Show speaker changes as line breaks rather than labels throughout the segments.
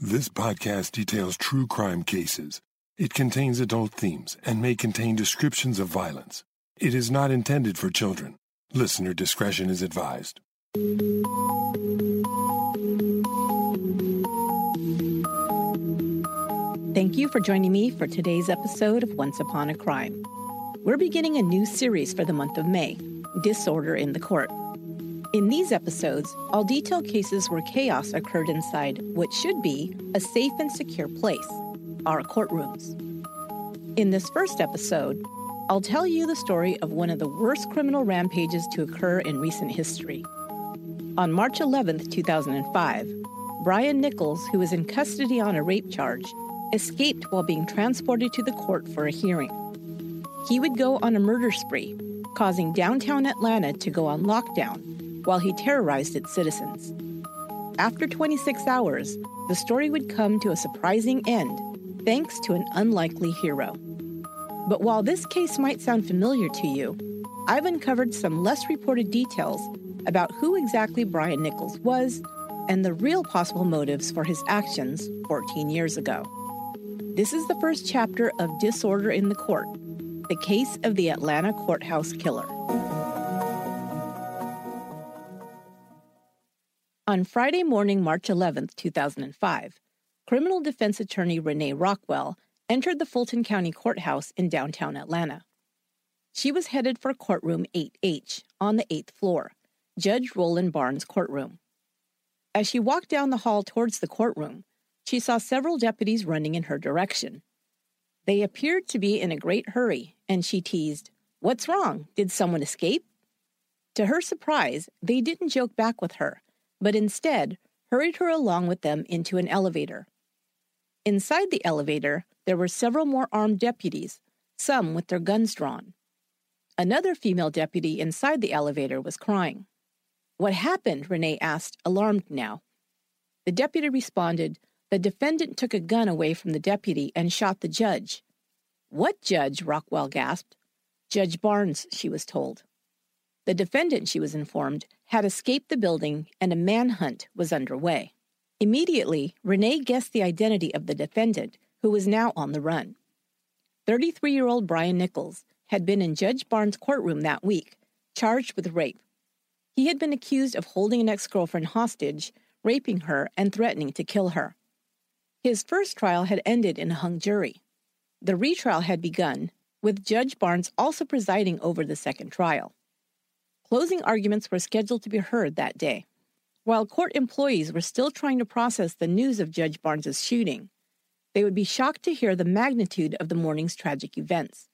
This podcast details true crime cases. It contains adult themes and may contain descriptions of violence. It is not intended for children. Listener discretion is advised.
Thank you for joining me for today's episode of Once Upon a Crime. We're beginning a new series for the month of May Disorder in the Court. In these episodes, I'll detail cases where chaos occurred inside what should be a safe and secure place our courtrooms. In this first episode, I'll tell you the story of one of the worst criminal rampages to occur in recent history. On March 11, 2005, Brian Nichols, who was in custody on a rape charge, escaped while being transported to the court for a hearing. He would go on a murder spree, causing downtown Atlanta to go on lockdown while he terrorized its citizens. After 26 hours, the story would come to a surprising end thanks to an unlikely hero. But while this case might sound familiar to you, I've uncovered some less reported details about who exactly Brian Nichols was and the real possible motives for his actions 14 years ago. This is the first chapter of Disorder in the Court, the case of the Atlanta courthouse killer. On Friday morning, March 11, 2005, criminal defense attorney Renee Rockwell entered the Fulton County Courthouse in downtown Atlanta. She was headed for courtroom 8H on the eighth floor, Judge Roland Barnes' courtroom. As she walked down the hall towards the courtroom, she saw several deputies running in her direction. They appeared to be in a great hurry, and she teased, What's wrong? Did someone escape? To her surprise, they didn't joke back with her but instead hurried her along with them into an elevator. Inside the elevator, there were several more armed deputies, some with their guns drawn. Another female deputy inside the elevator was crying. What happened? Renee asked, alarmed now. The deputy responded, The defendant took a gun away from the deputy and shot the judge. What judge? Rockwell gasped. Judge Barnes, she was told. The defendant, she was informed, had escaped the building and a manhunt was underway. Immediately, Renee guessed the identity of the defendant, who was now on the run. 33 year old Brian Nichols had been in Judge Barnes' courtroom that week, charged with rape. He had been accused of holding an ex girlfriend hostage, raping her, and threatening to kill her. His first trial had ended in a hung jury. The retrial had begun, with Judge Barnes also presiding over the second trial. Closing arguments were scheduled to be heard that day. While court employees were still trying to process the news of Judge Barnes's shooting, they would be shocked to hear the magnitude of the morning's tragic events.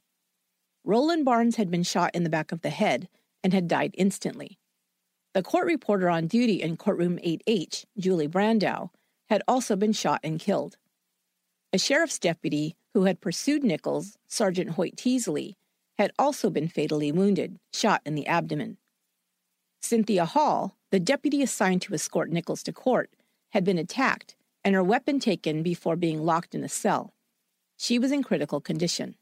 Roland Barnes had been shot in the back of the head and had died instantly. The court reporter on duty in courtroom 8H, Julie Brandau, had also been shot and killed. A sheriff's deputy who had pursued Nichols, Sergeant Hoyt Teasley, had also been fatally wounded, shot in the abdomen. Cynthia Hall, the deputy assigned to escort Nichols to court, had been attacked and her weapon taken before being locked in a cell. She was in critical condition.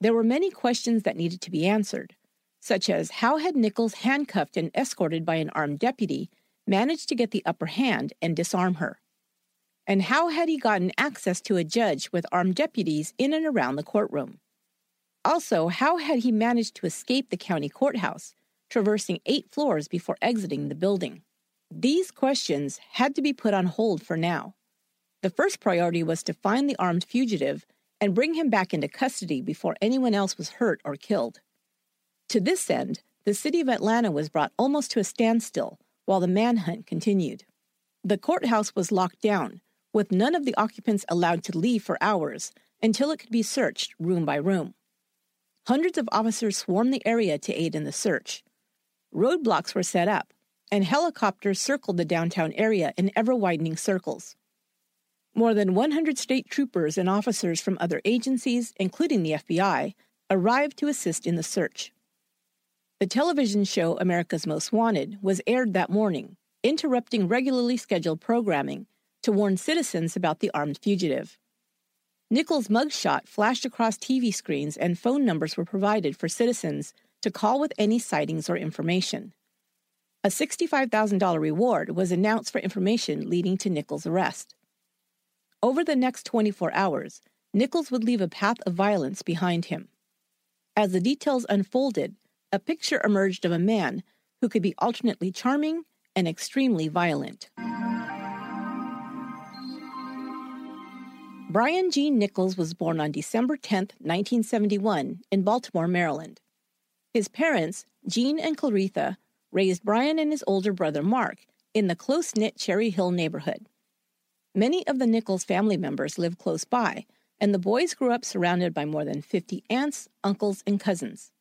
There were many questions that needed to be answered, such as how had Nichols, handcuffed and escorted by an armed deputy, managed to get the upper hand and disarm her? And how had he gotten access to a judge with armed deputies in and around the courtroom? Also, how had he managed to escape the county courthouse traversing eight floors before exiting the building. These questions had to be put on hold for now. The first priority was to find the armed fugitive and bring him back into custody before anyone else was hurt or killed. To this end, the city of Atlanta was brought almost to a standstill while the manhunt continued. The courthouse was locked down, with none of the occupants allowed to leave for hours until it could be searched room by room. Hundreds of officers swarmed the area to aid in the search, Roadblocks were set up, and helicopters circled the downtown area in ever widening circles. More than 100 state troopers and officers from other agencies, including the FBI, arrived to assist in the search. The television show America's Most Wanted was aired that morning, interrupting regularly scheduled programming to warn citizens about the armed fugitive. Nichols' mugshot flashed across TV screens and phone numbers were provided for citizens to call with any sightings or information. A $65,000 reward was announced for information leading to Nichols' arrest. Over the next 24 hours, Nichols would leave a path of violence behind him. As the details unfolded, a picture emerged of a man who could be alternately charming and extremely violent. Brian Gene Nichols was born on December 10, 1971, in Baltimore, Maryland. His parents, Gene and Claretha, raised Brian and his older brother Mark in the close knit Cherry Hill neighborhood. Many of the Nichols family members lived close by, and the boys grew up surrounded by more than 50 aunts, uncles, and cousins.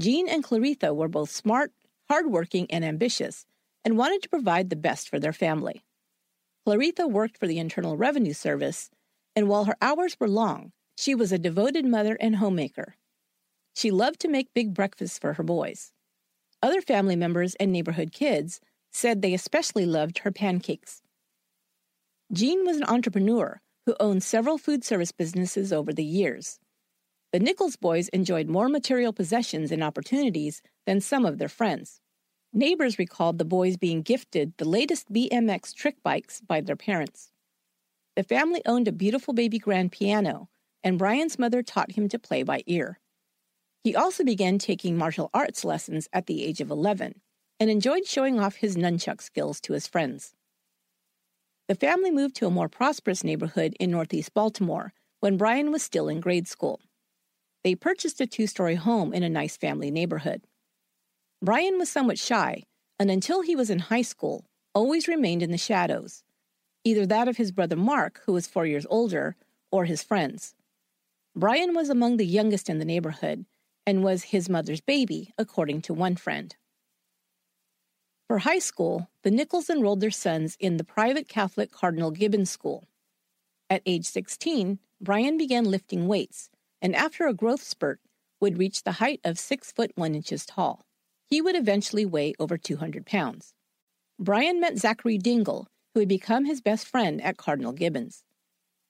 Gene and Claretha were both smart, hardworking, and ambitious, and wanted to provide the best for their family. Claretha worked for the Internal Revenue Service, and while her hours were long, she was a devoted mother and homemaker. She loved to make big breakfasts for her boys. Other family members and neighborhood kids said they especially loved her pancakes. Gene was an entrepreneur who owned several food service businesses over the years. The Nichols boys enjoyed more material possessions and opportunities than some of their friends. Neighbors recalled the boys being gifted the latest BMX trick bikes by their parents. The family owned a beautiful baby grand piano, and Brian's mother taught him to play by ear. He also began taking martial arts lessons at the age of 11 and enjoyed showing off his nunchuck skills to his friends. The family moved to a more prosperous neighborhood in Northeast Baltimore when Brian was still in grade school. They purchased a two story home in a nice family neighborhood. Brian was somewhat shy, and until he was in high school, always remained in the shadows, either that of his brother Mark, who was four years older, or his friends. Brian was among the youngest in the neighborhood and was his mother's baby, according to one friend. For high school, the Nichols enrolled their sons in the private Catholic Cardinal Gibbons School. At age 16, Brian began lifting weights, and after a growth spurt, would reach the height of 6 foot 1 inches tall. He would eventually weigh over 200 pounds. Brian met Zachary Dingle, who had become his best friend at Cardinal Gibbons.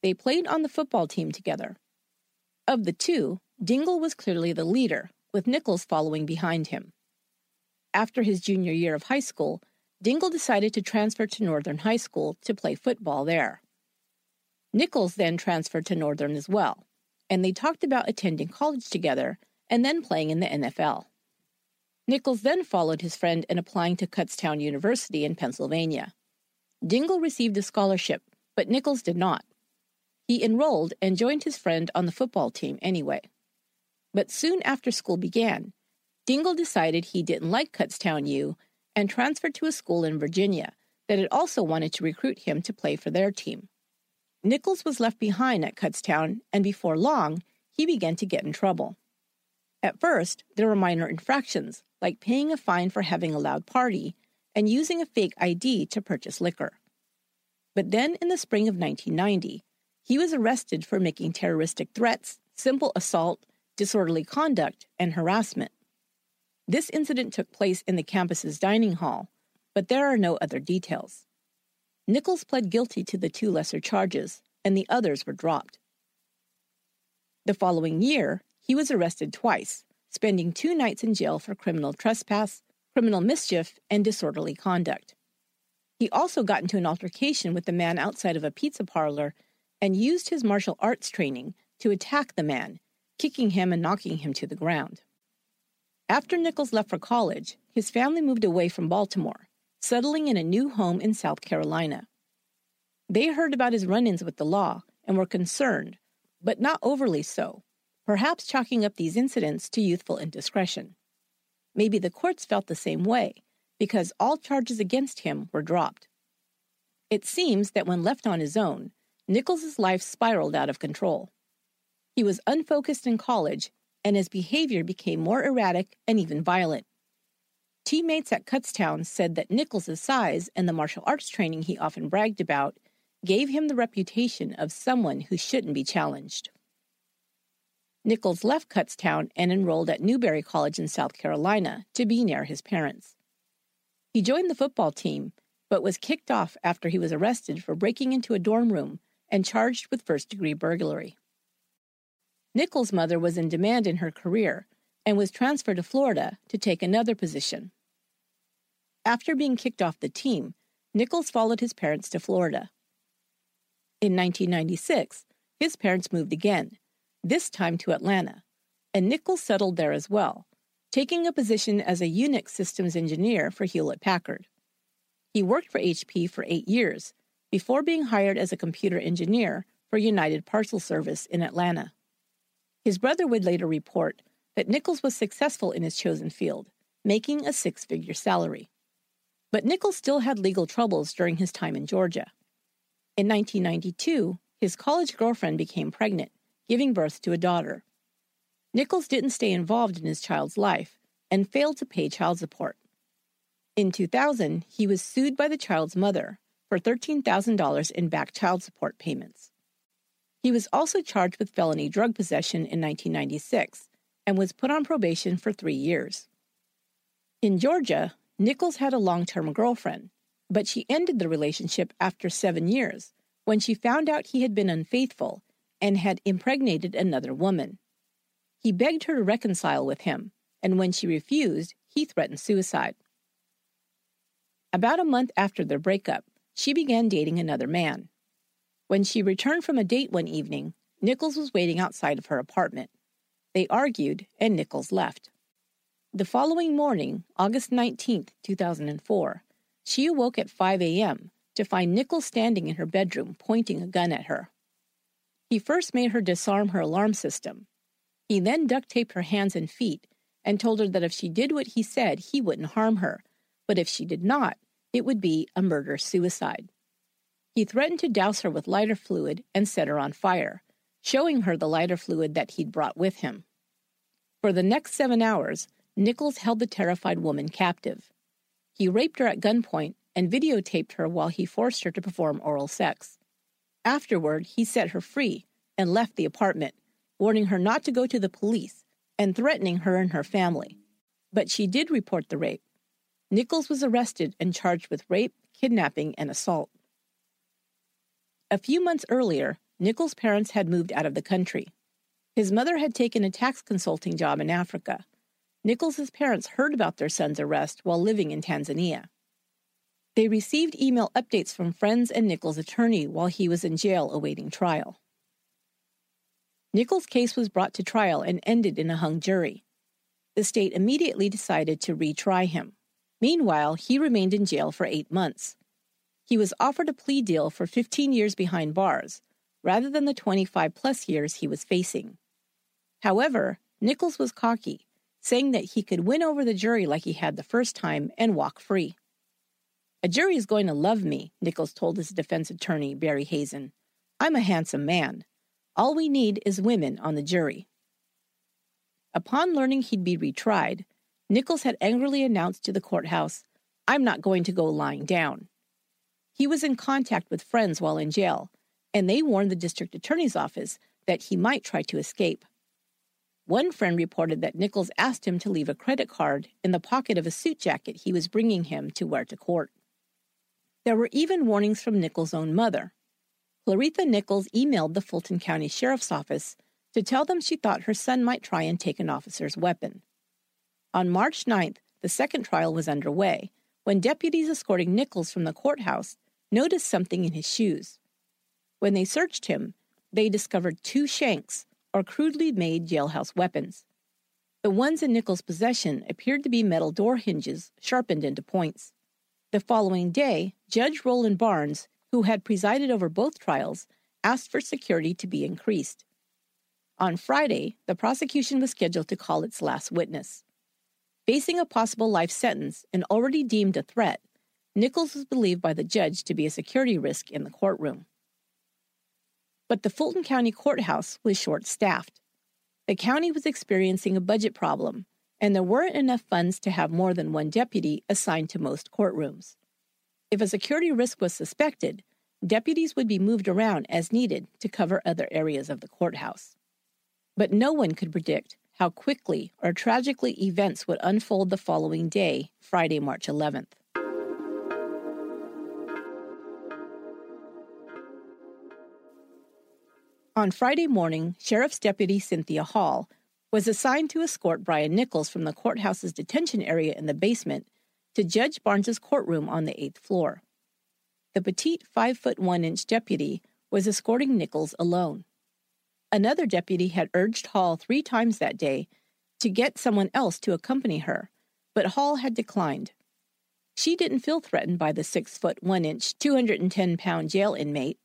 They played on the football team together. Of the two, Dingle was clearly the leader, with Nichols following behind him. After his junior year of high school, Dingle decided to transfer to Northern High School to play football there. Nichols then transferred to Northern as well, and they talked about attending college together and then playing in the NFL. Nichols then followed his friend in applying to Kutztown University in Pennsylvania. Dingle received a scholarship, but Nichols did not. He enrolled and joined his friend on the football team anyway. But soon after school began, Dingle decided he didn't like Kutztown U and transferred to a school in Virginia that had also wanted to recruit him to play for their team. Nichols was left behind at Kutztown, and before long, he began to get in trouble. At first, there were minor infractions, like paying a fine for having a loud party and using a fake ID to purchase liquor. But then, in the spring of 1990, he was arrested for making terroristic threats, simple assault, disorderly conduct, and harassment. This incident took place in the campus's dining hall, but there are no other details. Nichols pled guilty to the two lesser charges, and the others were dropped. The following year, he was arrested twice, spending two nights in jail for criminal trespass, criminal mischief, and disorderly conduct. He also got into an altercation with the man outside of a pizza parlor and used his martial arts training to attack the man, kicking him and knocking him to the ground. After Nichols left for college, his family moved away from Baltimore, settling in a new home in South Carolina. They heard about his run ins with the law and were concerned, but not overly so, perhaps chalking up these incidents to youthful indiscretion. Maybe the courts felt the same way, because all charges against him were dropped. It seems that when left on his own, Nichols's life spiraled out of control. He was unfocused in college, and his behavior became more erratic and even violent. Teammates at Kutztown said that Nichols's size and the martial arts training he often bragged about gave him the reputation of someone who shouldn't be challenged. Nichols left Kutztown and enrolled at Newberry College in South Carolina to be near his parents. He joined the football team, but was kicked off after he was arrested for breaking into a dorm room and charged with first degree burglary. Nichols' mother was in demand in her career and was transferred to Florida to take another position. After being kicked off the team, Nichols followed his parents to Florida. In 1996, his parents moved again, this time to Atlanta, and Nichols settled there as well, taking a position as a Unix systems engineer for Hewlett Packard. He worked for HP for eight years before being hired as a computer engineer for United Parcel Service in Atlanta. His brother would later report that Nichols was successful in his chosen field, making a six figure salary. But Nichols still had legal troubles during his time in Georgia. In 1992, his college girlfriend became pregnant, giving birth to a daughter. Nichols didn't stay involved in his child's life and failed to pay child support. In 2000, he was sued by the child's mother for $13,000 in back child support payments. He was also charged with felony drug possession in 1996 and was put on probation for three years. In Georgia, Nichols had a long term girlfriend, but she ended the relationship after seven years when she found out he had been unfaithful and had impregnated another woman. He begged her to reconcile with him, and when she refused, he threatened suicide. About a month after their breakup, she began dating another man. When she returned from a date one evening, Nichols was waiting outside of her apartment. They argued, and Nichols left. The following morning, August 19, 2004, she awoke at 5 a.m. to find Nichols standing in her bedroom pointing a gun at her. He first made her disarm her alarm system. He then duct taped her hands and feet and told her that if she did what he said, he wouldn't harm her, but if she did not, it would be a murder suicide. He threatened to douse her with lighter fluid and set her on fire, showing her the lighter fluid that he'd brought with him. For the next seven hours, Nichols held the terrified woman captive. He raped her at gunpoint and videotaped her while he forced her to perform oral sex. Afterward, he set her free and left the apartment, warning her not to go to the police and threatening her and her family. But she did report the rape. Nichols was arrested and charged with rape, kidnapping, and assault. A few months earlier, Nichols' parents had moved out of the country. His mother had taken a tax consulting job in Africa. Nichols' parents heard about their son's arrest while living in Tanzania. They received email updates from friends and Nichols' attorney while he was in jail awaiting trial. Nichols' case was brought to trial and ended in a hung jury. The state immediately decided to retry him. Meanwhile, he remained in jail for eight months. He was offered a plea deal for 15 years behind bars, rather than the 25 plus years he was facing. However, Nichols was cocky, saying that he could win over the jury like he had the first time and walk free. A jury is going to love me, Nichols told his defense attorney, Barry Hazen. I'm a handsome man. All we need is women on the jury. Upon learning he'd be retried, Nichols had angrily announced to the courthouse, I'm not going to go lying down. He was in contact with friends while in jail, and they warned the district attorney's office that he might try to escape. One friend reported that Nichols asked him to leave a credit card in the pocket of a suit jacket he was bringing him to wear to court. There were even warnings from Nichols' own mother. Claretha Nichols emailed the Fulton County Sheriff's Office to tell them she thought her son might try and take an officer's weapon. On March 9th, the second trial was underway when deputies escorting Nichols from the courthouse noticed something in his shoes. When they searched him, they discovered two shanks, or crudely made jailhouse weapons. The ones in Nichols' possession appeared to be metal door hinges sharpened into points. The following day, Judge Roland Barnes, who had presided over both trials, asked for security to be increased. On Friday, the prosecution was scheduled to call its last witness. Facing a possible life sentence and already deemed a threat, Nichols was believed by the judge to be a security risk in the courtroom. But the Fulton County Courthouse was short staffed. The county was experiencing a budget problem and there weren't enough funds to have more than one deputy assigned to most courtrooms. If a security risk was suspected, deputies would be moved around as needed to cover other areas of the courthouse. But no one could predict how quickly or tragically events would unfold the following day, Friday, March 11th. On Friday morning, Sheriff's Deputy Cynthia Hall was assigned to escort Brian Nichols from the courthouse's detention area in the basement to Judge Barnes's courtroom on the eighth floor. The petite five foot one inch deputy was escorting Nichols alone. Another deputy had urged Hall three times that day to get someone else to accompany her, but Hall had declined. She didn't feel threatened by the six foot one inch, 210 pound jail inmate.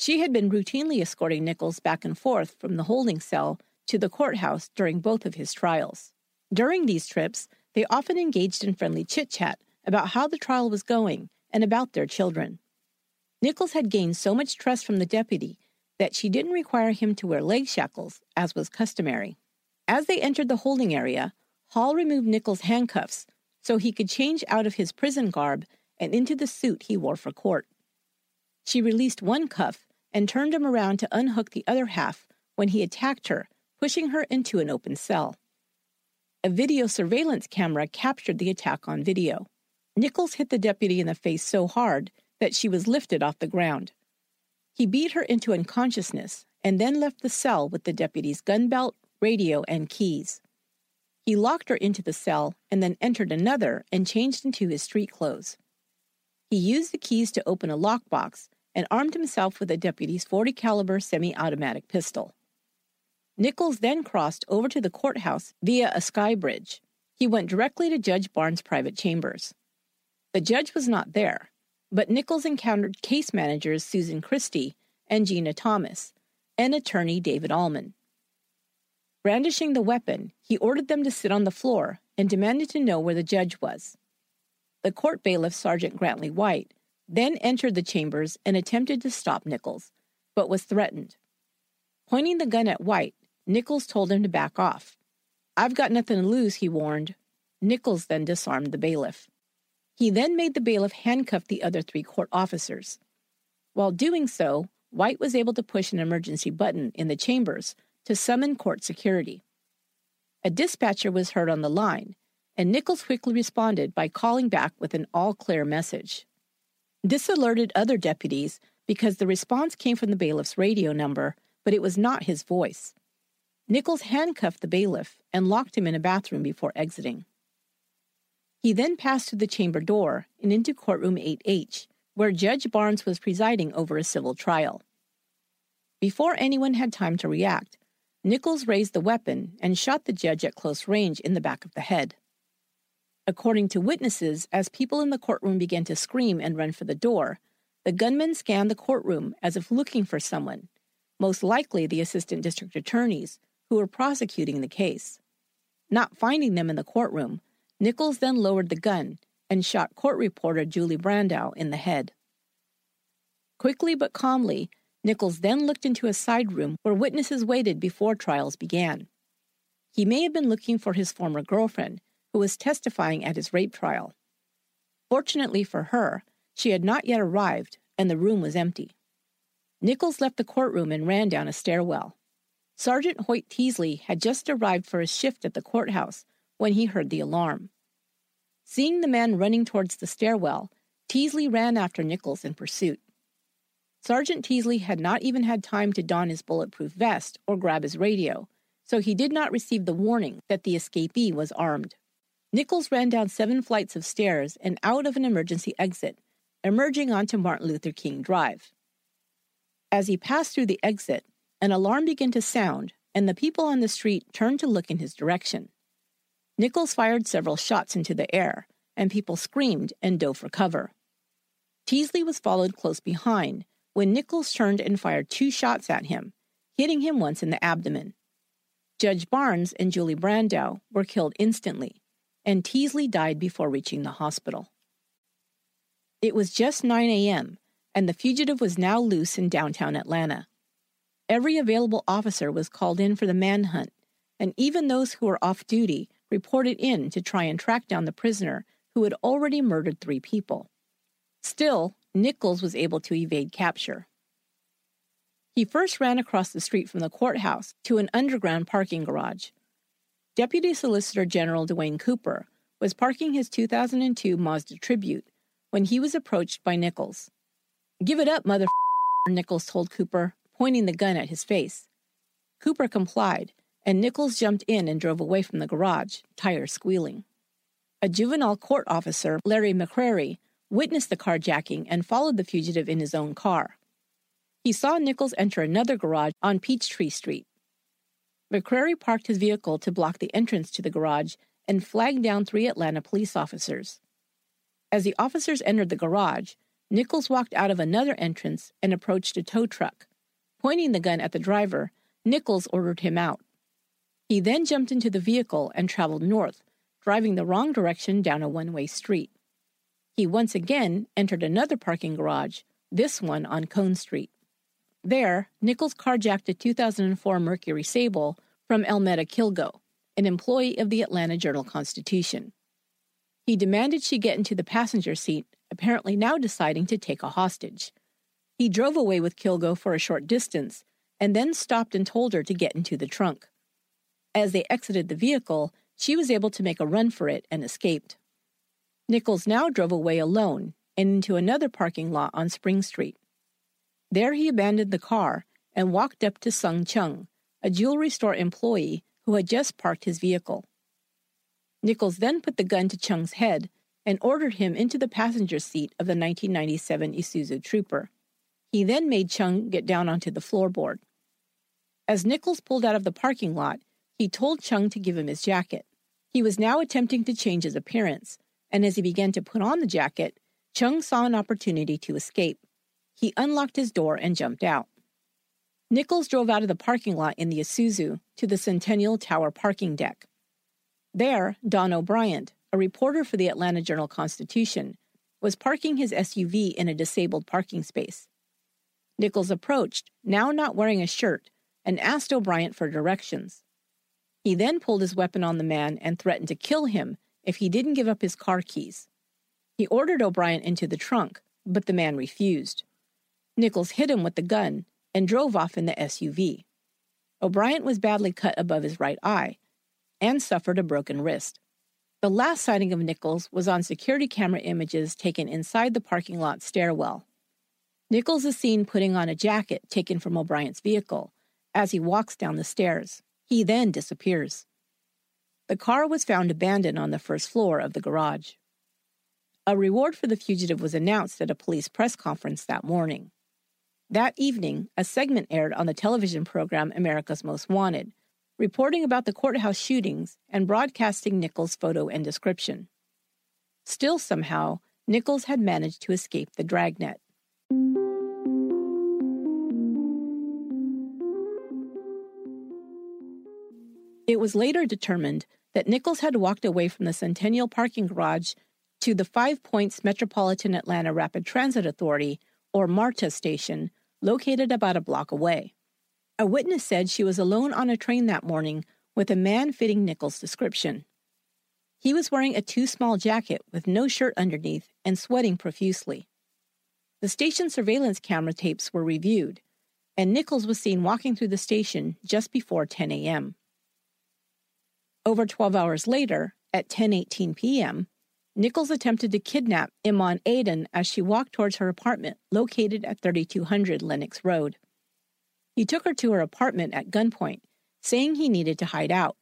She had been routinely escorting Nichols back and forth from the holding cell to the courthouse during both of his trials. During these trips, they often engaged in friendly chit chat about how the trial was going and about their children. Nichols had gained so much trust from the deputy that she didn't require him to wear leg shackles, as was customary. As they entered the holding area, Hall removed Nichols' handcuffs so he could change out of his prison garb and into the suit he wore for court. She released one cuff and turned him around to unhook the other half when he attacked her, pushing her into an open cell. A video surveillance camera captured the attack on video. Nichols hit the deputy in the face so hard that she was lifted off the ground. He beat her into unconsciousness and then left the cell with the deputy's gun belt, radio, and keys. He locked her into the cell and then entered another and changed into his street clothes. He used the keys to open a lockbox and armed himself with the deputy's 40 caliber semi-automatic pistol. Nichols then crossed over to the courthouse via a sky bridge. He went directly to Judge Barnes' private chambers. The judge was not there, but Nichols encountered case managers Susan Christie and Gina Thomas and attorney David Allman. Brandishing the weapon, he ordered them to sit on the floor and demanded to know where the judge was. The court bailiff, Sergeant Grantley White, then entered the chambers and attempted to stop Nichols, but was threatened. Pointing the gun at White, Nichols told him to back off. I've got nothing to lose, he warned. Nichols then disarmed the bailiff. He then made the bailiff handcuff the other three court officers. While doing so, White was able to push an emergency button in the chambers to summon court security. A dispatcher was heard on the line, and Nichols quickly responded by calling back with an all clear message. This alerted other deputies because the response came from the bailiff's radio number, but it was not his voice. Nichols handcuffed the bailiff and locked him in a bathroom before exiting. He then passed through the chamber door and into courtroom 8H, where Judge Barnes was presiding over a civil trial. Before anyone had time to react, Nichols raised the weapon and shot the judge at close range in the back of the head. According to witnesses, as people in the courtroom began to scream and run for the door, the gunman scanned the courtroom as if looking for someone, most likely the assistant district attorneys, who were prosecuting the case. Not finding them in the courtroom, Nichols then lowered the gun and shot court reporter Julie Brandau in the head. Quickly but calmly, Nichols then looked into a side room where witnesses waited before trials began. He may have been looking for his former girlfriend, who was testifying at his rape trial. Fortunately for her, she had not yet arrived and the room was empty. Nichols left the courtroom and ran down a stairwell. Sergeant Hoyt Teasley had just arrived for his shift at the courthouse when he heard the alarm. Seeing the man running towards the stairwell, Teasley ran after Nichols in pursuit. Sergeant Teasley had not even had time to don his bulletproof vest or grab his radio, so he did not receive the warning that the escapee was armed. Nichols ran down seven flights of stairs and out of an emergency exit, emerging onto Martin Luther King Drive. As he passed through the exit, an alarm began to sound, and the people on the street turned to look in his direction. Nichols fired several shots into the air, and people screamed and dove for cover. Teasley was followed close behind when Nichols turned and fired two shots at him, hitting him once in the abdomen. Judge Barnes and Julie Brandau were killed instantly, and Teasley died before reaching the hospital. It was just 9 a.m., and the fugitive was now loose in downtown Atlanta. Every available officer was called in for the manhunt, and even those who were off duty reported in to try and track down the prisoner who had already murdered three people. Still, Nichols was able to evade capture. He first ran across the street from the courthouse to an underground parking garage. Deputy Solicitor General Dwayne Cooper was parking his 2002 Mazda Tribute when he was approached by Nichols. Give it up, mother, Nichols told Cooper, pointing the gun at his face. Cooper complied, and Nichols jumped in and drove away from the garage, tires squealing. A juvenile court officer, Larry McCrary, witnessed the carjacking and followed the fugitive in his own car. He saw Nichols enter another garage on Peachtree Street. McCrary parked his vehicle to block the entrance to the garage and flagged down three Atlanta police officers. As the officers entered the garage, Nichols walked out of another entrance and approached a tow truck. Pointing the gun at the driver, Nichols ordered him out. He then jumped into the vehicle and traveled north, driving the wrong direction down a one way street. He once again entered another parking garage, this one on Cone Street. There, Nichols carjacked a 2004 Mercury Sable from Elmetta Kilgo, an employee of the Atlanta Journal Constitution. He demanded she get into the passenger seat, apparently now deciding to take a hostage. He drove away with Kilgo for a short distance and then stopped and told her to get into the trunk. As they exited the vehicle, she was able to make a run for it and escaped. Nichols now drove away alone and into another parking lot on Spring Street. There he abandoned the car and walked up to Sung Chung, a jewelry store employee who had just parked his vehicle. Nichols then put the gun to Chung's head and ordered him into the passenger seat of the 1997 Isuzu Trooper. He then made Chung get down onto the floorboard. As Nichols pulled out of the parking lot, he told Chung to give him his jacket. He was now attempting to change his appearance, and as he began to put on the jacket, Chung saw an opportunity to escape. He unlocked his door and jumped out. Nichols drove out of the parking lot in the Isuzu to the Centennial Tower parking deck. There, Don O'Briant, a reporter for the Atlanta Journal Constitution, was parking his SUV in a disabled parking space. Nichols approached, now not wearing a shirt, and asked O'Briant for directions. He then pulled his weapon on the man and threatened to kill him if he didn't give up his car keys. He ordered O'Briant into the trunk, but the man refused. Nichols hit him with the gun and drove off in the SUV. O'Briant was badly cut above his right eye and suffered a broken wrist. The last sighting of Nichols was on security camera images taken inside the parking lot stairwell. Nichols is seen putting on a jacket taken from O'Briant's vehicle as he walks down the stairs. He then disappears. The car was found abandoned on the first floor of the garage. A reward for the fugitive was announced at a police press conference that morning. That evening, a segment aired on the television program America's Most Wanted, reporting about the courthouse shootings and broadcasting Nichols' photo and description. Still, somehow, Nichols had managed to escape the dragnet. It was later determined that Nichols had walked away from the Centennial parking garage to the Five Points Metropolitan Atlanta Rapid Transit Authority, or MARTA station, located about a block away. A witness said she was alone on a train that morning with a man fitting Nichols' description. He was wearing a too small jacket with no shirt underneath and sweating profusely. The station surveillance camera tapes were reviewed, and Nichols was seen walking through the station just before 10 a.m. Over 12 hours later, at 10:18 p.m., Nichols attempted to kidnap Iman Aden as she walked towards her apartment located at 3200 Lenox Road. He took her to her apartment at gunpoint, saying he needed to hide out.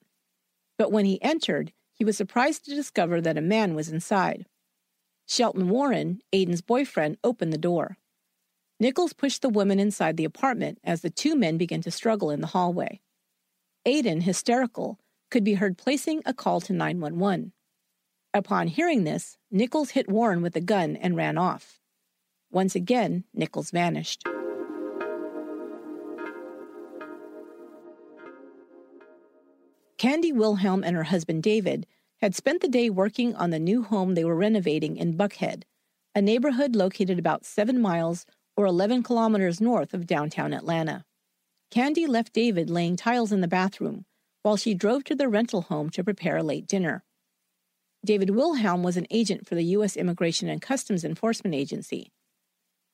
But when he entered, he was surprised to discover that a man was inside. Shelton Warren, Aden's boyfriend, opened the door. Nichols pushed the woman inside the apartment as the two men began to struggle in the hallway. Aden, hysterical, could be heard placing a call to 911. Upon hearing this, Nichols hit Warren with a gun and ran off. Once again, Nichols vanished. Candy Wilhelm and her husband David had spent the day working on the new home they were renovating in Buckhead, a neighborhood located about seven miles or 11 kilometers north of downtown Atlanta. Candy left David laying tiles in the bathroom while she drove to the rental home to prepare a late dinner. David Wilhelm was an agent for the U.S. Immigration and Customs Enforcement Agency.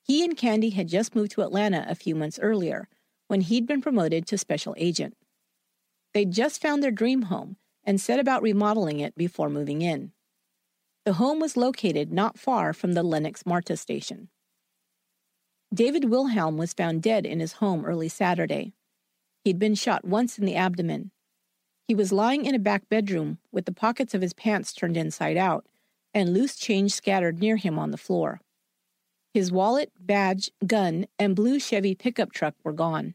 He and Candy had just moved to Atlanta a few months earlier when he'd been promoted to special agent. They'd just found their dream home and set about remodeling it before moving in. The home was located not far from the Lenox MARTA station. David Wilhelm was found dead in his home early Saturday. He'd been shot once in the abdomen he was lying in a back bedroom with the pockets of his pants turned inside out and loose change scattered near him on the floor. His wallet, badge, gun, and blue Chevy pickup truck were gone.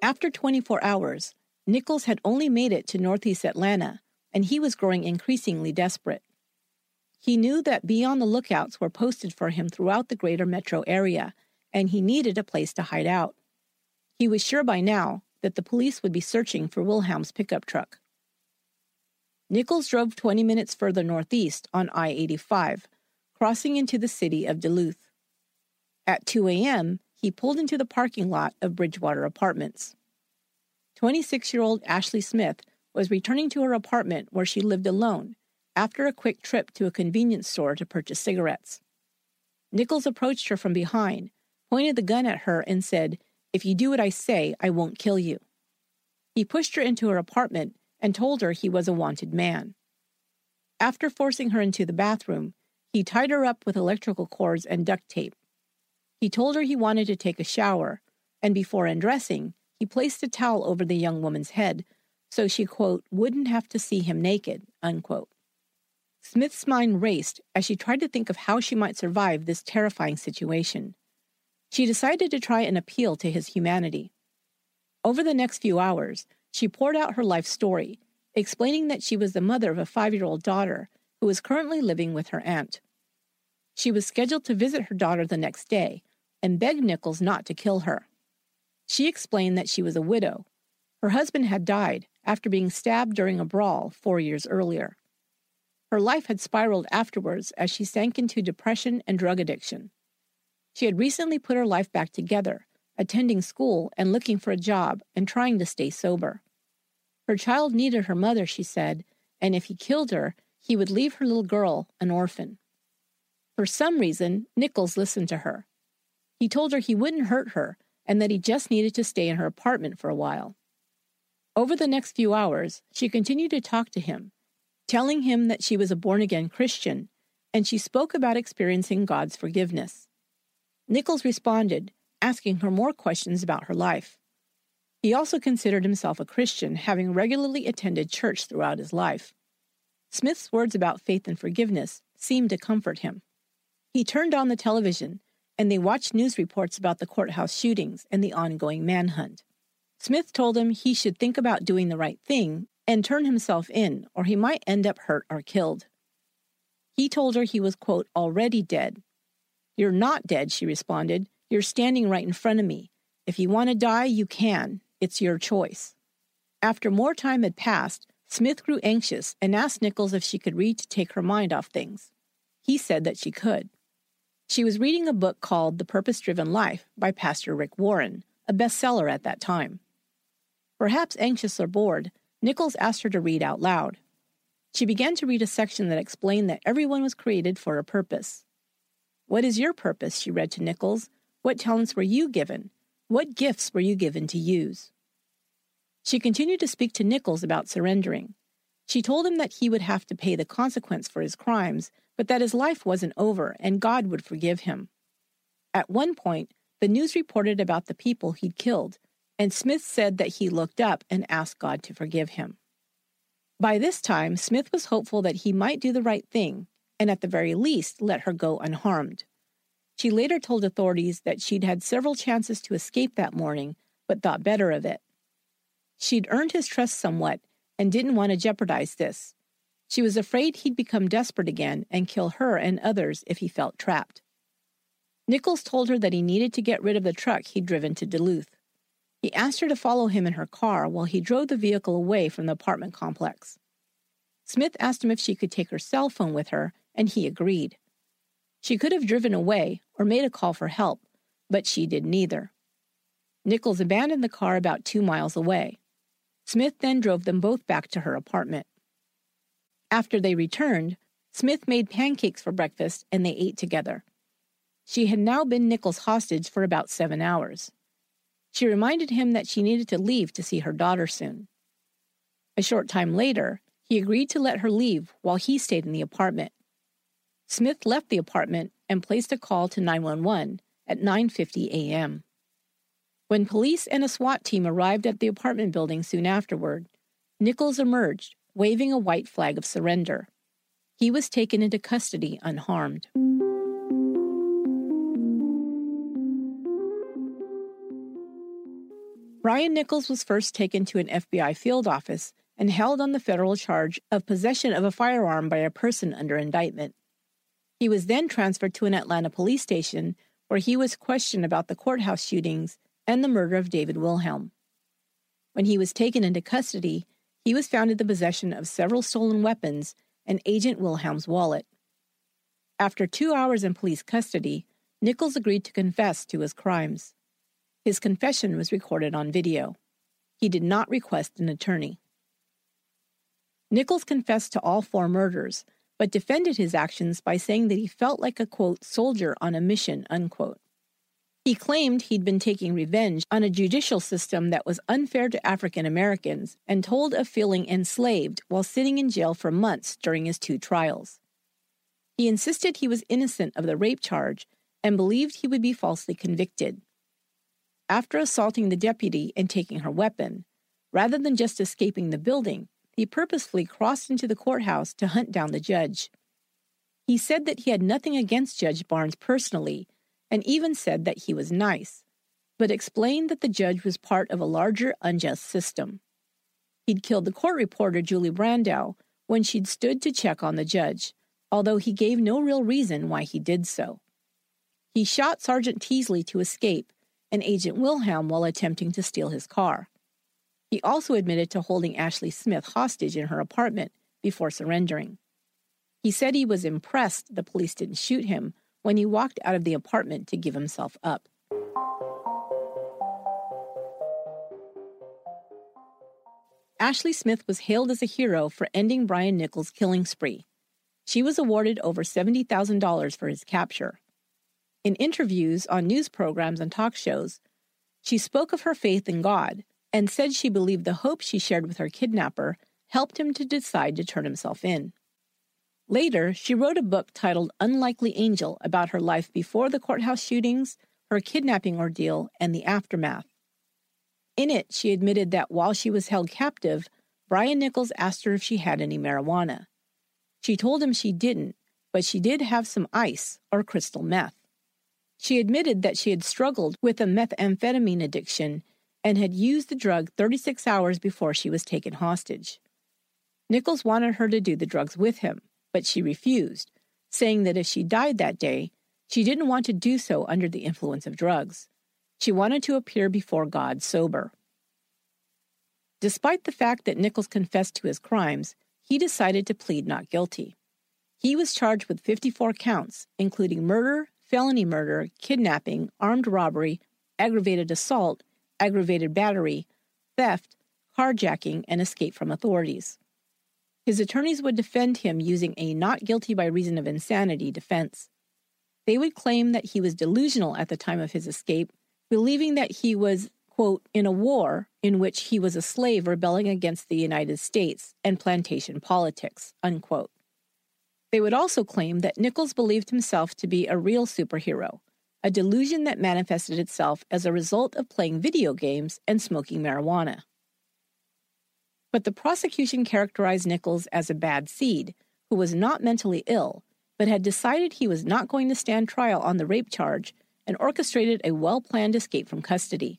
After 24 hours, Nichols had only made it to northeast Atlanta, and he was growing increasingly desperate. He knew that Be on the Lookouts were posted for him throughout the greater metro area, and he needed a place to hide out. He was sure by now that the police would be searching for Wilhelm's pickup truck. Nichols drove 20 minutes further northeast on I 85, crossing into the city of Duluth. At 2 a.m., he pulled into the parking lot of Bridgewater Apartments. 26 year old Ashley Smith was returning to her apartment where she lived alone after a quick trip to a convenience store to purchase cigarettes. Nichols approached her from behind, pointed the gun at her, and said, If you do what I say, I won't kill you. He pushed her into her apartment and told her he was a wanted man. After forcing her into the bathroom, he tied her up with electrical cords and duct tape. He told her he wanted to take a shower, and before undressing, he placed a towel over the young woman's head so she, quote, wouldn't have to see him naked, unquote. Smith's mind raced as she tried to think of how she might survive this terrifying situation. She decided to try an appeal to his humanity. Over the next few hours, she poured out her life story, explaining that she was the mother of a five year old daughter who was currently living with her aunt. She was scheduled to visit her daughter the next day and begged Nichols not to kill her. She explained that she was a widow. Her husband had died after being stabbed during a brawl four years earlier. Her life had spiraled afterwards as she sank into depression and drug addiction. She had recently put her life back together, attending school and looking for a job and trying to stay sober. Her child needed her mother, she said, and if he killed her, he would leave her little girl an orphan. For some reason, Nichols listened to her. He told her he wouldn't hurt her and that he just needed to stay in her apartment for a while. Over the next few hours, she continued to talk to him, telling him that she was a born again Christian, and she spoke about experiencing God's forgiveness. Nichols responded, asking her more questions about her life. He also considered himself a Christian, having regularly attended church throughout his life. Smith's words about faith and forgiveness seemed to comfort him. He turned on the television, and they watched news reports about the courthouse shootings and the ongoing manhunt. Smith told him he should think about doing the right thing and turn himself in, or he might end up hurt or killed. He told her he was, quote, already dead. You're not dead, she responded. You're standing right in front of me. If you want to die, you can. It's your choice. After more time had passed, Smith grew anxious and asked Nichols if she could read to take her mind off things. He said that she could. She was reading a book called The Purpose Driven Life by Pastor Rick Warren, a bestseller at that time. Perhaps anxious or bored, Nichols asked her to read out loud. She began to read a section that explained that everyone was created for a purpose. What is your purpose? she read to Nichols. What talents were you given? What gifts were you given to use? She continued to speak to Nichols about surrendering. She told him that he would have to pay the consequence for his crimes, but that his life wasn't over and God would forgive him. At one point, the news reported about the people he'd killed, and Smith said that he looked up and asked God to forgive him. By this time, Smith was hopeful that he might do the right thing and at the very least let her go unharmed. She later told authorities that she'd had several chances to escape that morning, but thought better of it. She'd earned his trust somewhat and didn't want to jeopardize this. She was afraid he'd become desperate again and kill her and others if he felt trapped. Nichols told her that he needed to get rid of the truck he'd driven to Duluth. He asked her to follow him in her car while he drove the vehicle away from the apartment complex. Smith asked him if she could take her cell phone with her, and he agreed. She could have driven away or made a call for help, but she did neither. Nichols abandoned the car about two miles away. Smith then drove them both back to her apartment. After they returned, Smith made pancakes for breakfast and they ate together. She had now been Nichols' hostage for about seven hours. She reminded him that she needed to leave to see her daughter soon. A short time later, he agreed to let her leave while he stayed in the apartment. Smith left the apartment and placed a call to 911 at 9:50 a.m. When police and a SWAT team arrived at the apartment building soon afterward, Nichols emerged, waving a white flag of surrender. He was taken into custody unharmed. Brian Nichols was first taken to an FBI field office and held on the federal charge of possession of a firearm by a person under indictment. He was then transferred to an Atlanta police station where he was questioned about the courthouse shootings and the murder of David Wilhelm. When he was taken into custody, he was found in the possession of several stolen weapons and Agent Wilhelm's wallet. After two hours in police custody, Nichols agreed to confess to his crimes. His confession was recorded on video. He did not request an attorney. Nichols confessed to all four murders, but defended his actions by saying that he felt like a quote soldier on a mission unquote. He claimed he'd been taking revenge on a judicial system that was unfair to African Americans and told of feeling enslaved while sitting in jail for months during his two trials. He insisted he was innocent of the rape charge and believed he would be falsely convicted. After assaulting the deputy and taking her weapon, rather than just escaping the building, he purposefully crossed into the courthouse to hunt down the judge. He said that he had nothing against Judge Barnes personally and even said that he was nice, but explained that the judge was part of a larger unjust system. He'd killed the court reporter Julie Brandau when she'd stood to check on the judge, although he gave no real reason why he did so. He shot Sergeant Teasley to escape and Agent Wilhelm while attempting to steal his car. He also admitted to holding Ashley Smith hostage in her apartment before surrendering. He said he was impressed the police didn't shoot him when he walked out of the apartment to give himself up. Ashley Smith was hailed as a hero for ending Brian Nichols' killing spree. She was awarded over $70,000 for his capture. In interviews on news programs and talk shows, she spoke of her faith in God and said she believed the hope she shared with her kidnapper helped him to decide to turn himself in. Later, she wrote a book titled Unlikely Angel about her life before the courthouse shootings, her kidnapping ordeal, and the aftermath. In it, she admitted that while she was held captive, Brian Nichols asked her if she had any marijuana. She told him she didn't, but she did have some ice or crystal meth. She admitted that she had struggled with a methamphetamine addiction and had used the drug 36 hours before she was taken hostage. Nichols wanted her to do the drugs with him but she refused, saying that if she died that day, she didn't want to do so under the influence of drugs. She wanted to appear before God sober. Despite the fact that Nichols confessed to his crimes, he decided to plead not guilty. He was charged with 54 counts, including murder, felony murder, kidnapping, armed robbery, aggravated assault, aggravated battery, theft, carjacking, and escape from authorities. His attorneys would defend him using a not guilty by reason of insanity defense. They would claim that he was delusional at the time of his escape, believing that he was, quote, in a war in which he was a slave rebelling against the United States and plantation politics, unquote. They would also claim that Nichols believed himself to be a real superhero, a delusion that manifested itself as a result of playing video games and smoking marijuana. But the prosecution characterized Nichols as a bad seed who was not mentally ill, but had decided he was not going to stand trial on the rape charge and orchestrated a well planned escape from custody.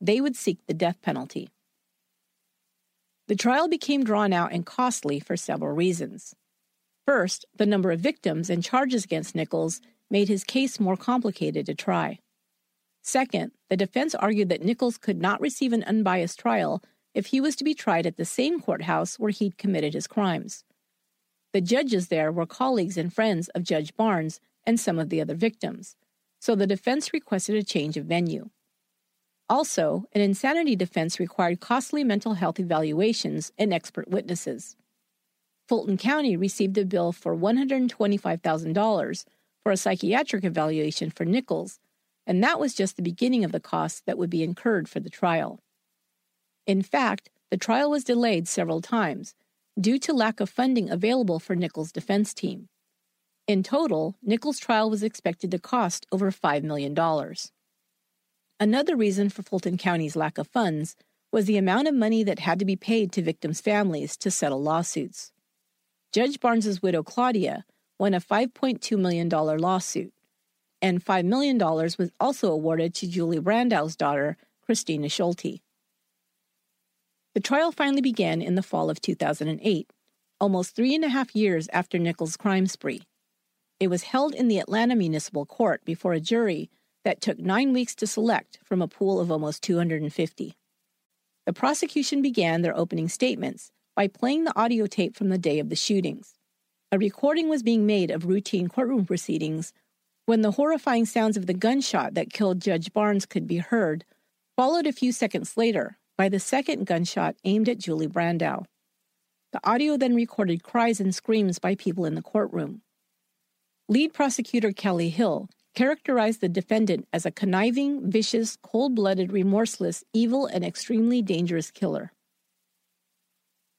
They would seek the death penalty. The trial became drawn out and costly for several reasons. First, the number of victims and charges against Nichols made his case more complicated to try. Second, the defense argued that Nichols could not receive an unbiased trial if he was to be tried at the same courthouse where he'd committed his crimes. The judges there were colleagues and friends of Judge Barnes and some of the other victims, so the defense requested a change of venue. Also, an insanity defense required costly mental health evaluations and expert witnesses. Fulton County received a bill for $125,000 for a psychiatric evaluation for Nichols, and that was just the beginning of the costs that would be incurred for the trial. In fact, the trial was delayed several times due to lack of funding available for Nichols' defense team. In total, Nichols' trial was expected to cost over $5 million. Another reason for Fulton County's lack of funds was the amount of money that had to be paid to victims' families to settle lawsuits. Judge Barnes's widow Claudia won a $5.2 million lawsuit, and $5 million was also awarded to Julie Brandau's daughter, Christina Schulte. The trial finally began in the fall of 2008, almost three and a half years after Nichols' crime spree. It was held in the Atlanta Municipal Court before a jury that took nine weeks to select from a pool of almost 250. The prosecution began their opening statements by playing the audio tape from the day of the shootings. A recording was being made of routine courtroom proceedings when the horrifying sounds of the gunshot that killed Judge Barnes could be heard, followed a few seconds later by the second gunshot aimed at Julie Brandau. The audio then recorded cries and screams by people in the courtroom. Lead prosecutor Kelly Hill characterized the defendant as a conniving, vicious, cold blooded, remorseless, evil, and extremely dangerous killer.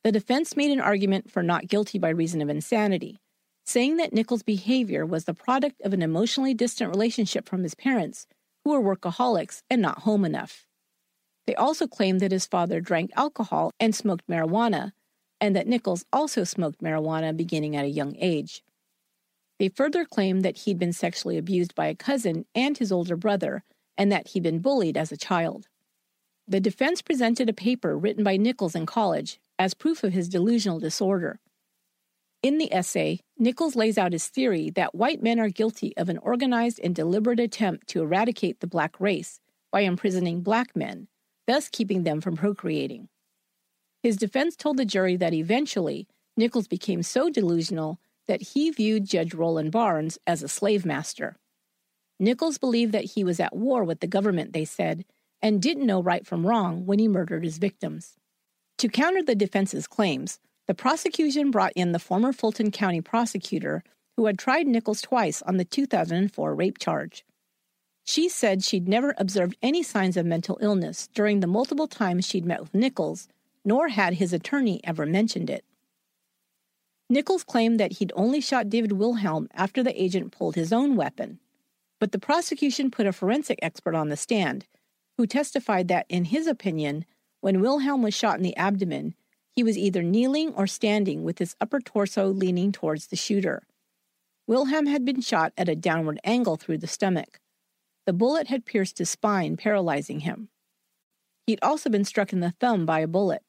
The defense made an argument for not guilty by reason of insanity, saying that Nichols' behavior was the product of an emotionally distant relationship from his parents, who were workaholics and not home enough. They also claimed that his father drank alcohol and smoked marijuana, and that Nichols also smoked marijuana beginning at a young age. They further claimed that he'd been sexually abused by a cousin and his older brother, and that he'd been bullied as a child. The defense presented a paper written by Nichols in college as proof of his delusional disorder. In the essay, Nichols lays out his theory that white men are guilty of an organized and deliberate attempt to eradicate the black race by imprisoning black men, thus keeping them from procreating. His defense told the jury that eventually Nichols became so delusional that he viewed Judge Roland Barnes as a slave master. Nichols believed that he was at war with the government, they said, and didn't know right from wrong when he murdered his victims. To counter the defense's claims, the prosecution brought in the former Fulton County prosecutor who had tried Nichols twice on the 2004 rape charge. She said she'd never observed any signs of mental illness during the multiple times she'd met with Nichols, nor had his attorney ever mentioned it. Nichols claimed that he'd only shot David Wilhelm after the agent pulled his own weapon. But the prosecution put a forensic expert on the stand who testified that, in his opinion, when Wilhelm was shot in the abdomen, he was either kneeling or standing with his upper torso leaning towards the shooter. Wilhelm had been shot at a downward angle through the stomach. The bullet had pierced his spine, paralyzing him. He'd also been struck in the thumb by a bullet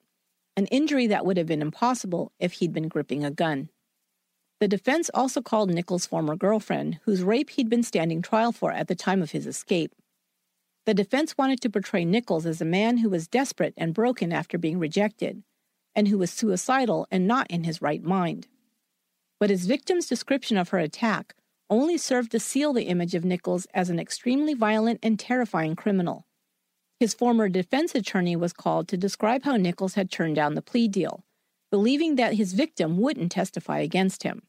an injury that would have been impossible if he'd been gripping a gun. The defense also called Nichols' former girlfriend, whose rape he'd been standing trial for at the time of his escape. The defense wanted to portray Nichols as a man who was desperate and broken after being rejected, and who was suicidal and not in his right mind. But his victim's description of her attack only served to seal the image of Nichols as an extremely violent and terrifying criminal. His former defense attorney was called to describe how Nichols had turned down the plea deal, believing that his victim wouldn't testify against him.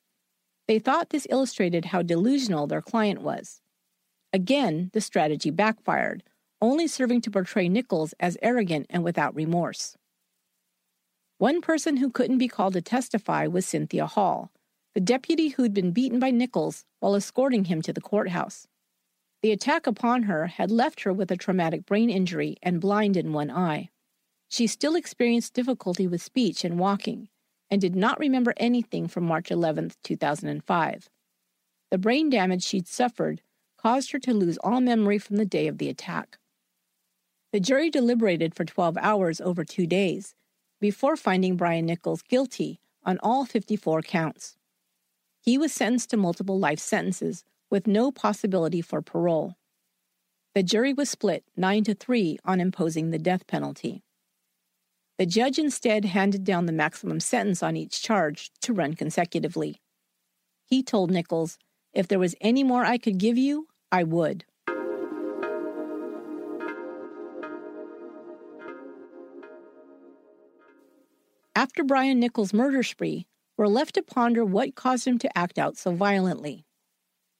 They thought this illustrated how delusional their client was. Again, the strategy backfired, only serving to portray Nichols as arrogant and without remorse. One person who couldn't be called to testify was Cynthia Hall, the deputy who'd been beaten by Nichols while escorting him to the courthouse. The attack upon her had left her with a traumatic brain injury and blind in one eye. She still experienced difficulty with speech and walking, and did not remember anything from March 11, 2005. The brain damage she'd suffered caused her to lose all memory from the day of the attack. The jury deliberated for 12 hours over two days before finding Brian Nichols guilty on all 54 counts. He was sentenced to multiple life sentences with no possibility for parole. The jury was split 9 to 3 on imposing the death penalty. The judge instead handed down the maximum sentence on each charge to run consecutively. He told Nichols, If there was any more I could give you, I would. After Brian Nichols' murder spree, we're left to ponder what caused him to act out so violently.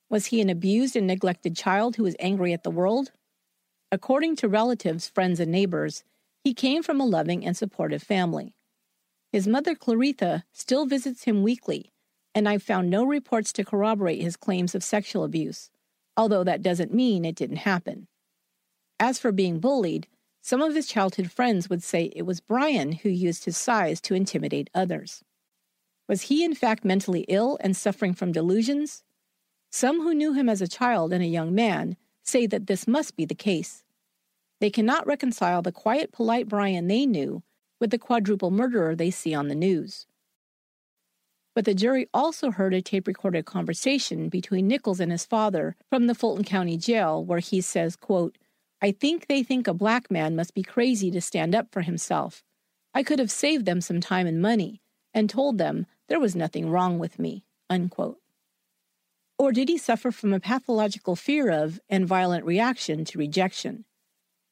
Was he an abused and neglected child who was angry at the world? According to relatives, friends, and neighbors, he came from a loving and supportive family. His mother, Claritha, still visits him weekly, and I've found no reports to corroborate his claims of sexual abuse, although that doesn't mean it didn't happen. As for being bullied, some of his childhood friends would say it was Brian who used his size to intimidate others. Was he in fact mentally ill and suffering from delusions? Some who knew him as a child and a young man say that this must be the case. They cannot reconcile the quiet, polite Brian they knew with the quadruple murderer they see on the news. But the jury also heard a tape recorded conversation between Nichols and his father from the Fulton County Jail where he says, quote, I think they think a black man must be crazy to stand up for himself. I could have saved them some time and money and told them there was nothing wrong with me. Unquote. Or did he suffer from a pathological fear of and violent reaction to rejection?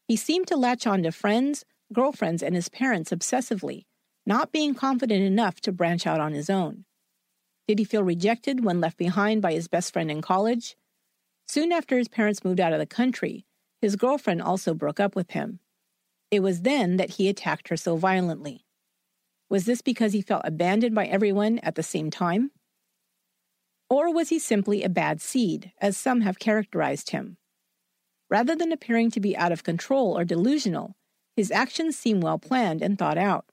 He seemed to latch on to friends, girlfriends, and his parents obsessively, not being confident enough to branch out on his own. Did he feel rejected when left behind by his best friend in college? Soon after his parents moved out of the country, his girlfriend also broke up with him. It was then that he attacked her so violently. Was this because he felt abandoned by everyone at the same time? Or was he simply a bad seed, as some have characterized him? Rather than appearing to be out of control or delusional, his actions seem well planned and thought out.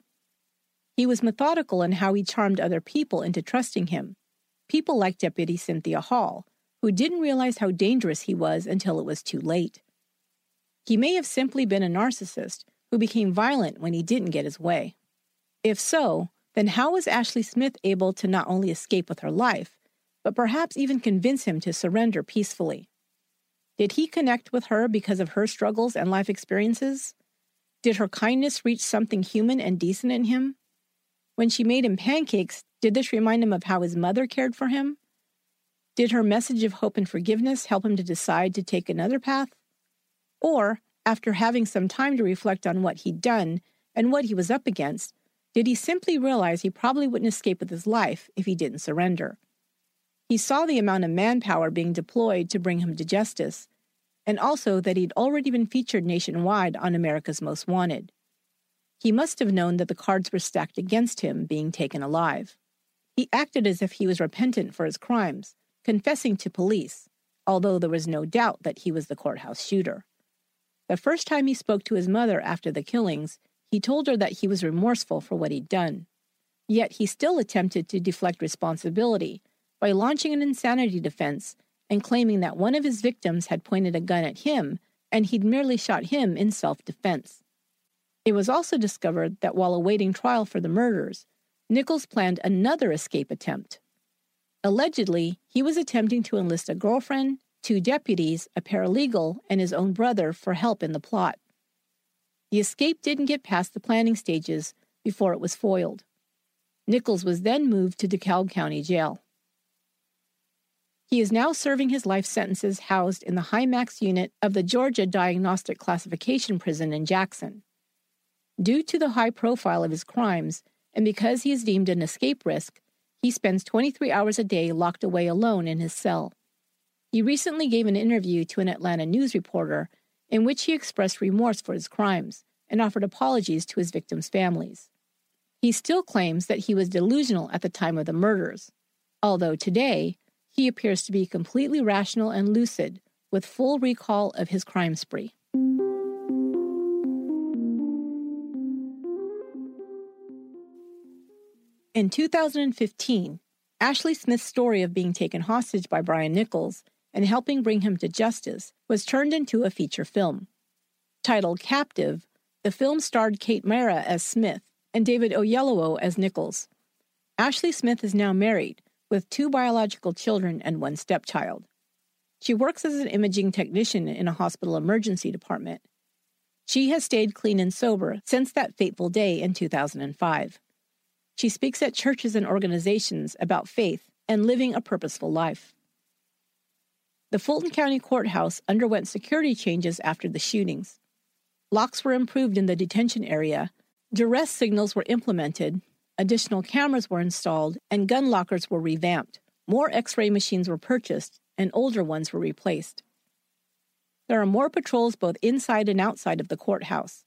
He was methodical in how he charmed other people into trusting him. People like Deputy Cynthia Hall, who didn't realize how dangerous he was until it was too late. He may have simply been a narcissist who became violent when he didn't get his way. If so, then how was Ashley Smith able to not only escape with her life, but perhaps even convince him to surrender peacefully? Did he connect with her because of her struggles and life experiences? Did her kindness reach something human and decent in him? When she made him pancakes, did this remind him of how his mother cared for him? Did her message of hope and forgiveness help him to decide to take another path? Or, after having some time to reflect on what he'd done and what he was up against, did he simply realize he probably wouldn't escape with his life if he didn't surrender? He saw the amount of manpower being deployed to bring him to justice, and also that he'd already been featured nationwide on America's Most Wanted. He must have known that the cards were stacked against him being taken alive. He acted as if he was repentant for his crimes, confessing to police, although there was no doubt that he was the courthouse shooter. The first time he spoke to his mother after the killings, he told her that he was remorseful for what he'd done. Yet he still attempted to deflect responsibility by launching an insanity defense and claiming that one of his victims had pointed a gun at him and he'd merely shot him in self defense. It was also discovered that while awaiting trial for the murders, Nichols planned another escape attempt. Allegedly, he was attempting to enlist a girlfriend two deputies, a paralegal, and his own brother for help in the plot. The escape didn't get past the planning stages before it was foiled. Nichols was then moved to DeKalb County Jail. He is now serving his life sentences housed in the high max unit of the Georgia Diagnostic Classification Prison in Jackson. Due to the high profile of his crimes, and because he is deemed an escape risk, he spends 23 hours a day locked away alone in his cell. He recently gave an interview to an Atlanta news reporter in which he expressed remorse for his crimes and offered apologies to his victims' families. He still claims that he was delusional at the time of the murders, although today he appears to be completely rational and lucid with full recall of his crime spree. In 2015, Ashley Smith's story of being taken hostage by Brian Nichols and helping bring him to justice, was turned into a feature film. Titled Captive, the film starred Kate Mara as Smith and David Oyelowo as Nichols. Ashley Smith is now married, with two biological children and one stepchild. She works as an imaging technician in a hospital emergency department. She has stayed clean and sober since that fateful day in 2005. She speaks at churches and organizations about faith and living a purposeful life. The Fulton County Courthouse underwent security changes after the shootings. Locks were improved in the detention area, duress signals were implemented, additional cameras were installed, and gun lockers were revamped. More x ray machines were purchased, and older ones were replaced. There are more patrols both inside and outside of the courthouse.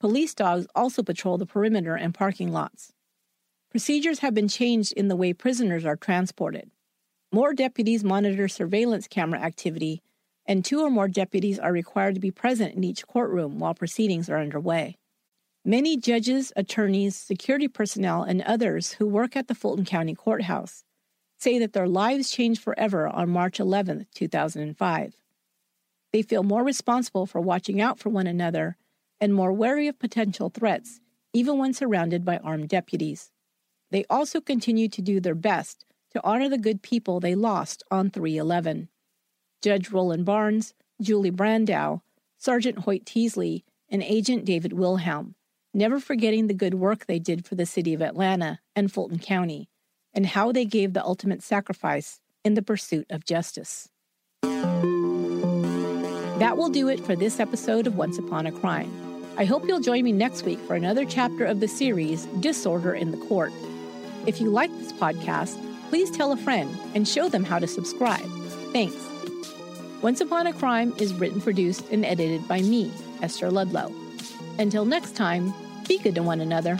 Police dogs also patrol the perimeter and parking lots. Procedures have been changed in the way prisoners are transported. More deputies monitor surveillance camera activity, and two or more deputies are required to be present in each courtroom while proceedings are underway. Many judges, attorneys, security personnel, and others who work at the Fulton County Courthouse say that their lives changed forever on March 11, 2005. They feel more responsible for watching out for one another and more wary of potential threats, even when surrounded by armed deputies. They also continue to do their best to honor the good people they lost on 311. Judge Roland Barnes, Julie Brandau, Sergeant Hoyt Teasley, and Agent David Wilhelm, never forgetting the good work they did for the city of Atlanta and Fulton County, and how they gave the ultimate sacrifice in the pursuit of justice. That will do it for this episode of Once Upon a Crime. I hope you'll join me next week for another chapter of the series Disorder in the Court. If you like this podcast, please tell a friend and show them how to subscribe. Thanks. Once Upon a Crime is written, produced, and edited by me, Esther Ludlow. Until next time, be good to one another.